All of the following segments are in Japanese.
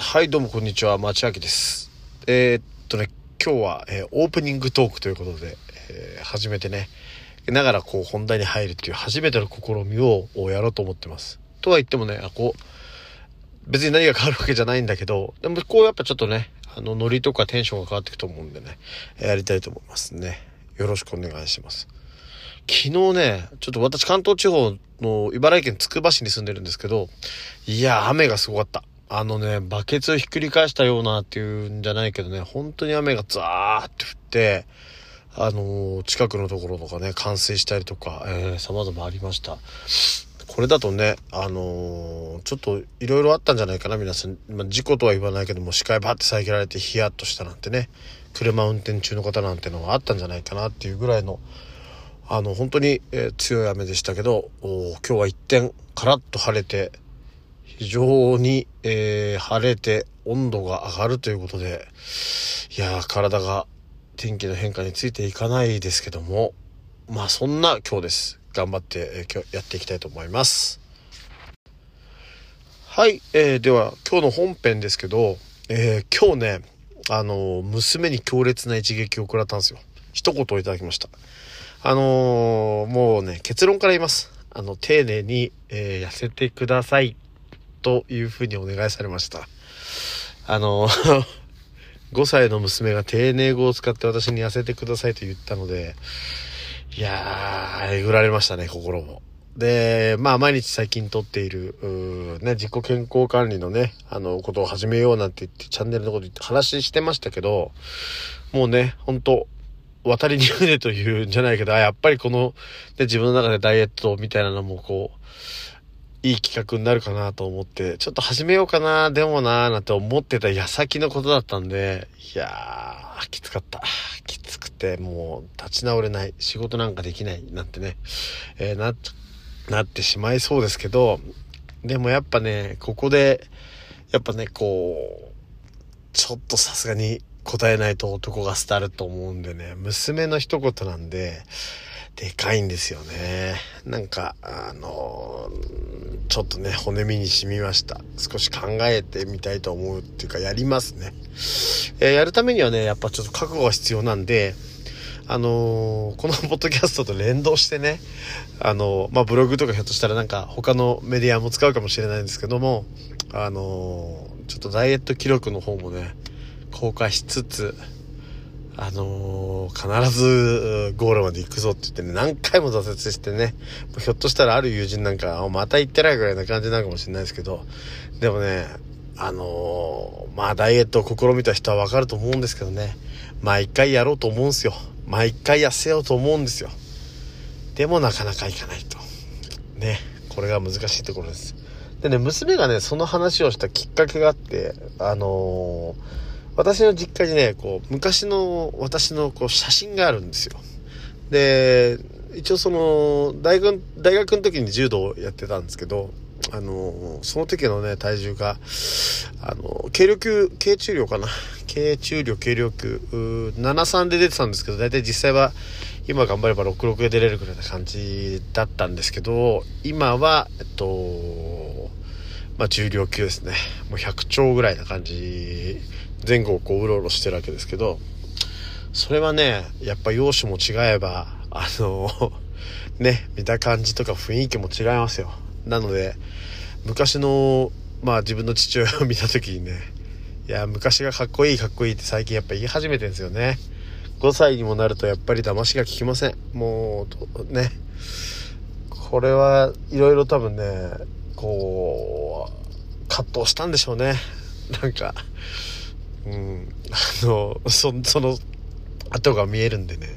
はい、どうもこんにちは。町明です。えーっとね、今日は、えーオープニングトークということで、えー初めてね、ながらこう本題に入るっていう初めての試みををやろうと思ってます。とは言ってもね、あこう、別に何が変わるわけじゃないんだけど、でもこうやっぱちょっとね、あの、ノリとかテンションが変わっていくと思うんでね、やりたいと思いますね。よろしくお願いします。昨日ね、ちょっと私関東地方の茨城県つくば市に住んでるんですけど、いや、雨がすごかった。あのね、バケツをひっくり返したようなっていうんじゃないけどね、本当に雨がザーって降って、あのー近くのところとかね、冠水したりとか、えー、様々ありました。これだとね、あのーちょっといろいろあったんじゃないかな、皆さん。まあ、事故とは言わないけども、視界バッて遮られてヒヤッとしたなんてね、車運転中の方なんてのがあったんじゃないかなっていうぐらいの、あの、本当に、え強い雨でしたけど、今日は一転、カラッと晴れて、非常に、えー晴れて温度が上がるということで、いやー、体が天気の変化についていかないですけども、まあそんな今日です。頑張って、えー今日やっていきたいと思います。はい、えーでは今日の本編ですけど、えー今日ね、あの娘に強烈な一撃を食らったんですよ。一言をいただきました。あのもうね、結論から言います。あの、丁寧に、えー痩せてください。というふうにお願いされました。あの 5歳の娘が丁寧語を使って私に痩せてくださいと言ったので、いやー、えぐられましたね、心も。で、まあ、毎日最近撮っている、ね、自己健康管理のね、あの、ことを始めようなんて言って、チャンネルのこと言って話してましたけど、もうね、本当渡りに船というんじゃないけど、やっぱりこの、ね、自分の中でダイエットみたいなのもこう、いい企画になるかなと思って、ちょっと始めようかな、でもな、なんて思ってた矢先のことだったんで、いやー、きつかった。きつくて、もう立ち直れない。仕事なんかできない。なんてね、えーな、なってしまいそうですけど、でもやっぱね、ここで、やっぱね、こう、ちょっとさすがに答えないと男が廃ると思うんでね、娘の一言なんで、でかいんですよね。なんか、あのちょっとね、骨身に染みました。少し考えてみたいと思うっていうか、やりますね。えーやるためにはね、やっぱちょっと覚悟が必要なんで、あのーこのポッドキャストと連動してね、あのまあ、ブログとかひょっとしたらなんか他のメディアも使うかもしれないんですけども、あのちょっとダイエット記録の方もね、公開しつつ、あのー必ずゴールまで行くぞって言ってね、何回も挫折してね、ひょっとしたらある友人なんか、また行ってないぐらいな感じなるかもしれないですけど、でもね、あのーまあダイエットを試みた人はわかると思うんですけどね、毎回やろうと思うんですよ。毎回痩せようと思うんですよ。でもなかなかいかないと。ね、これが難しいところです。でね、娘がね、その話をしたきっかけがあって、あのー私の実家にね、こう、昔の私のこう写真があるんですよ。で、一応その、大学、大学の時に柔道をやってたんですけど、あの、その時のね、体重が、あの、軽量級、軽中量かな。軽中量、軽量級、73で出てたんですけど、大体実際は、今頑張れば66で出れるぐらいな感じだったんですけど、今は、えっと、まあ、重量級ですね。もう100兆ぐらいな感じ、前後をこう、うろうろしてるわけですけど、それはね、やっぱ容姿も違えば、あの、ね、見た感じとか雰囲気も違いますよ。なので、昔の、まあ自分の父親を見た時にね、いや、昔がかっこいいかっこいいって最近やっぱ言い始めてるんですよね。5歳にもなるとやっぱり騙しが効きません。もう、ね。これはいろいろ多分ね、こう、葛藤したんでしょうね。なんか、うん、あの、そその後が見えるんでね。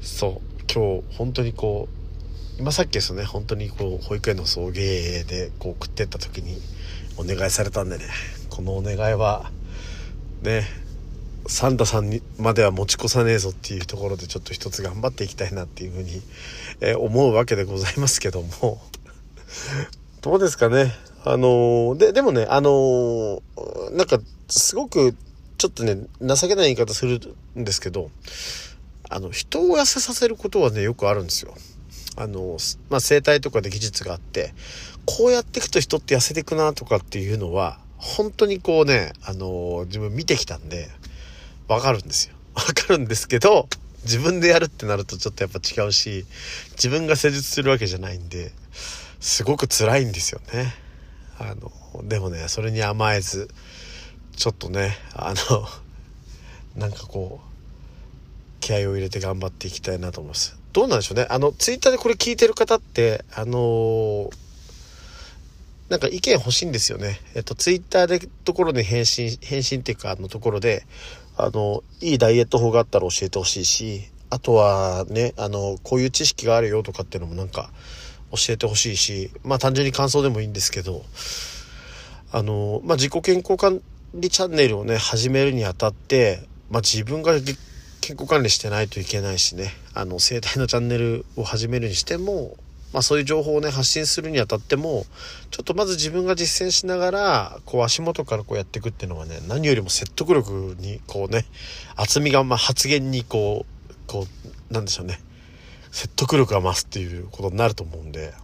そう、今日本当にこう、今さっきですよね、本当にこう、保育園の送迎でこう食ってった時にお願いされたんでね、このお願いは、ね、サンタさんにまでは持ち越さねえぞっていうところでちょっと一つ頑張っていきたいなっていうふうに、え思うわけでございますけども。どうですかね？あのーででもねあのーなんかすごくちょっとね情けない言い方するんですけどあの人を痩せさせることはねよくあるんですよ。あの、まあ、生態とかで技術があってこうやっていくと人って痩せていくなとかっていうのは本当にこうね、あの自分見てきたんで、わかるんですよ。わかるんですけど、自分でやるってなるとちょっとやっぱ違うし、自分が施術するわけじゃないんで、すごく辛いんですよね。あの、でもね、それに甘えず、ちょっとね、あの、なんかこう、気合を入れて頑張っていきたいなと思います。どうなんでしょうね。あの、ツイッターでこれ聞いてる方って、あのー、なんか意見欲しいんですよね。えっと、ツイッターでところで返信、返信っていうか、あのところで、あの、いいダイエット法があったら教えてほしいし、あとはね、あの、こういう知識があるよとかっていうのもなんか教えてほしいし、まあ単純に感想でもいいんですけど、あの、まあ自己健康管理チャンネルをね、始めるにあたって、まあ自分が健康管理してないといけないしね、あの、生態のチャンネルを始めるにしても、まあそういう情報をね、発信するにあたっても、ちょっとまず自分が実践しながら、こう足元からこうやっていくっていうのはね、何よりも説得力に、こうね、厚みが、まあ発言にこう、こう、なんでしょうね、説得力が増すっていうことになると思うんで、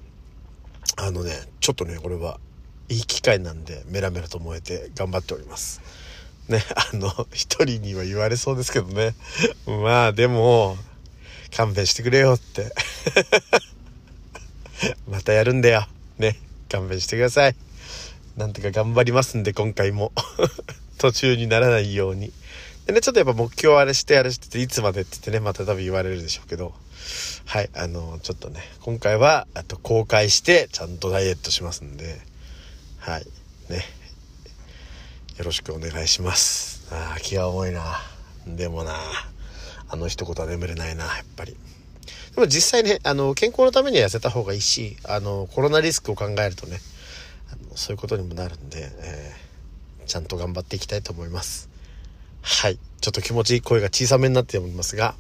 あのね、ちょっとね、これは、いい機会なんで、メラメラと燃えて頑張っております。ね、あの、一人には言われそうですけどね。まあでも、勘弁してくれよって またやるんだよ。ね。勘弁してください。なんとか頑張りますんで、今回も。途中にならないように。でね、ちょっとやっぱ目標あれしてあれしてて、いつまでって言ってね、また多分言われるでしょうけど。はい、あの、ちょっとね、今回は、あと公開して、ちゃんとダイエットしますんで、はい、ね。よろしくお願いします。ああ、気が重いな。でもな、あの一言は眠れないな、やっぱり。でも実際ね、あの、健康のためには痩せた方がいいし、あの、コロナリスクを考えるとね、あのそういうことにもなるんで、えー、ちゃんと頑張っていきたいと思います。はい。ちょっと気持ち声が小さめになっておりますが、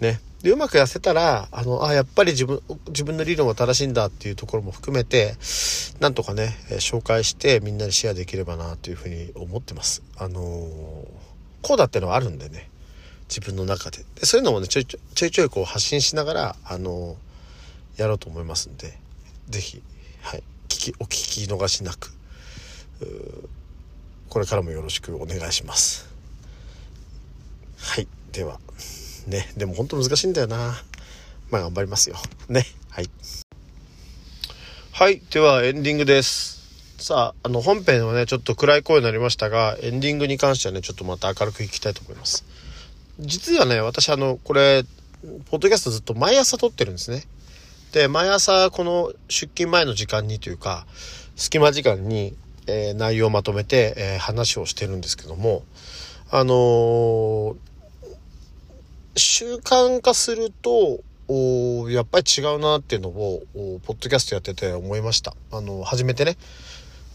ね。で、うまく痩せたら、あの、あ、やっぱり自分、自分の理論は正しいんだっていうところも含めて、なんとかね、紹介してみんなにシェアできればなというふうに思ってます。あのー、こうだってのはあるんでね。自分の中ででそういうのもねちょいちょいちょいこう発信しながらあのやろうと思いますんで是非はい聞きお聞き逃しなくこれからもよろしくお願いしますはい。ではね。でも本当難しいんだよな。まあ頑張りますよ。ね。はい。はい。ではエンディングです。さあ、あの本編はね、ちょっと暗い声になりましたが、エンディングに関してはね、ちょっとまた明るくいきたいと思います。実はね、私あの、これ、ポッドキャストずっと毎朝撮ってるんですね。で、毎朝この出勤前の時間にというか、隙間時間に、えー、内容をまとめて、えー、話をしてるんですけども、あのー、習慣化すると、やっぱり違うなっていうのを、ポッドキャストやってて思いました。あの、初めてね。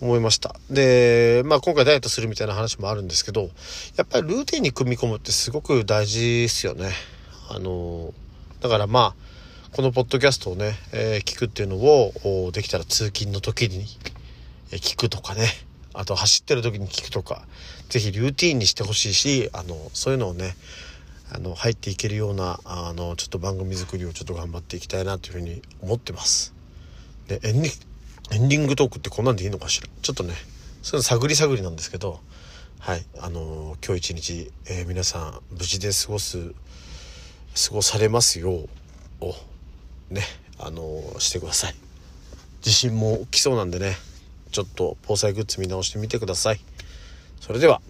思いました。で、まあ今回ダイエットするみたいな話もあるんですけど、やっぱりルーティンに組み込むってすごく大事ですよね。あの、だからまあ、このポッドキャストをね、えー、聞くっていうのを、できたら通勤の時に聞くとかね、あと走ってる時に聞くとか、是非ルーティンにしてほしいし、あの、そういうのをね、あの、入っていけるような、あの、ちょっと番組作りをちょっと頑張っていきたいなというふうに思ってます。で、エンディングトークってこんなんでいいのかしら？ちょっとね、それ探り探りなんですけど、はい、あの、今日一日、えー、皆さん無事で過ごす、過ごされますよう、を、ね、あの、してください。地震も起きそうなんでね、ちょっと防災グッズ見直してみてください。それでは。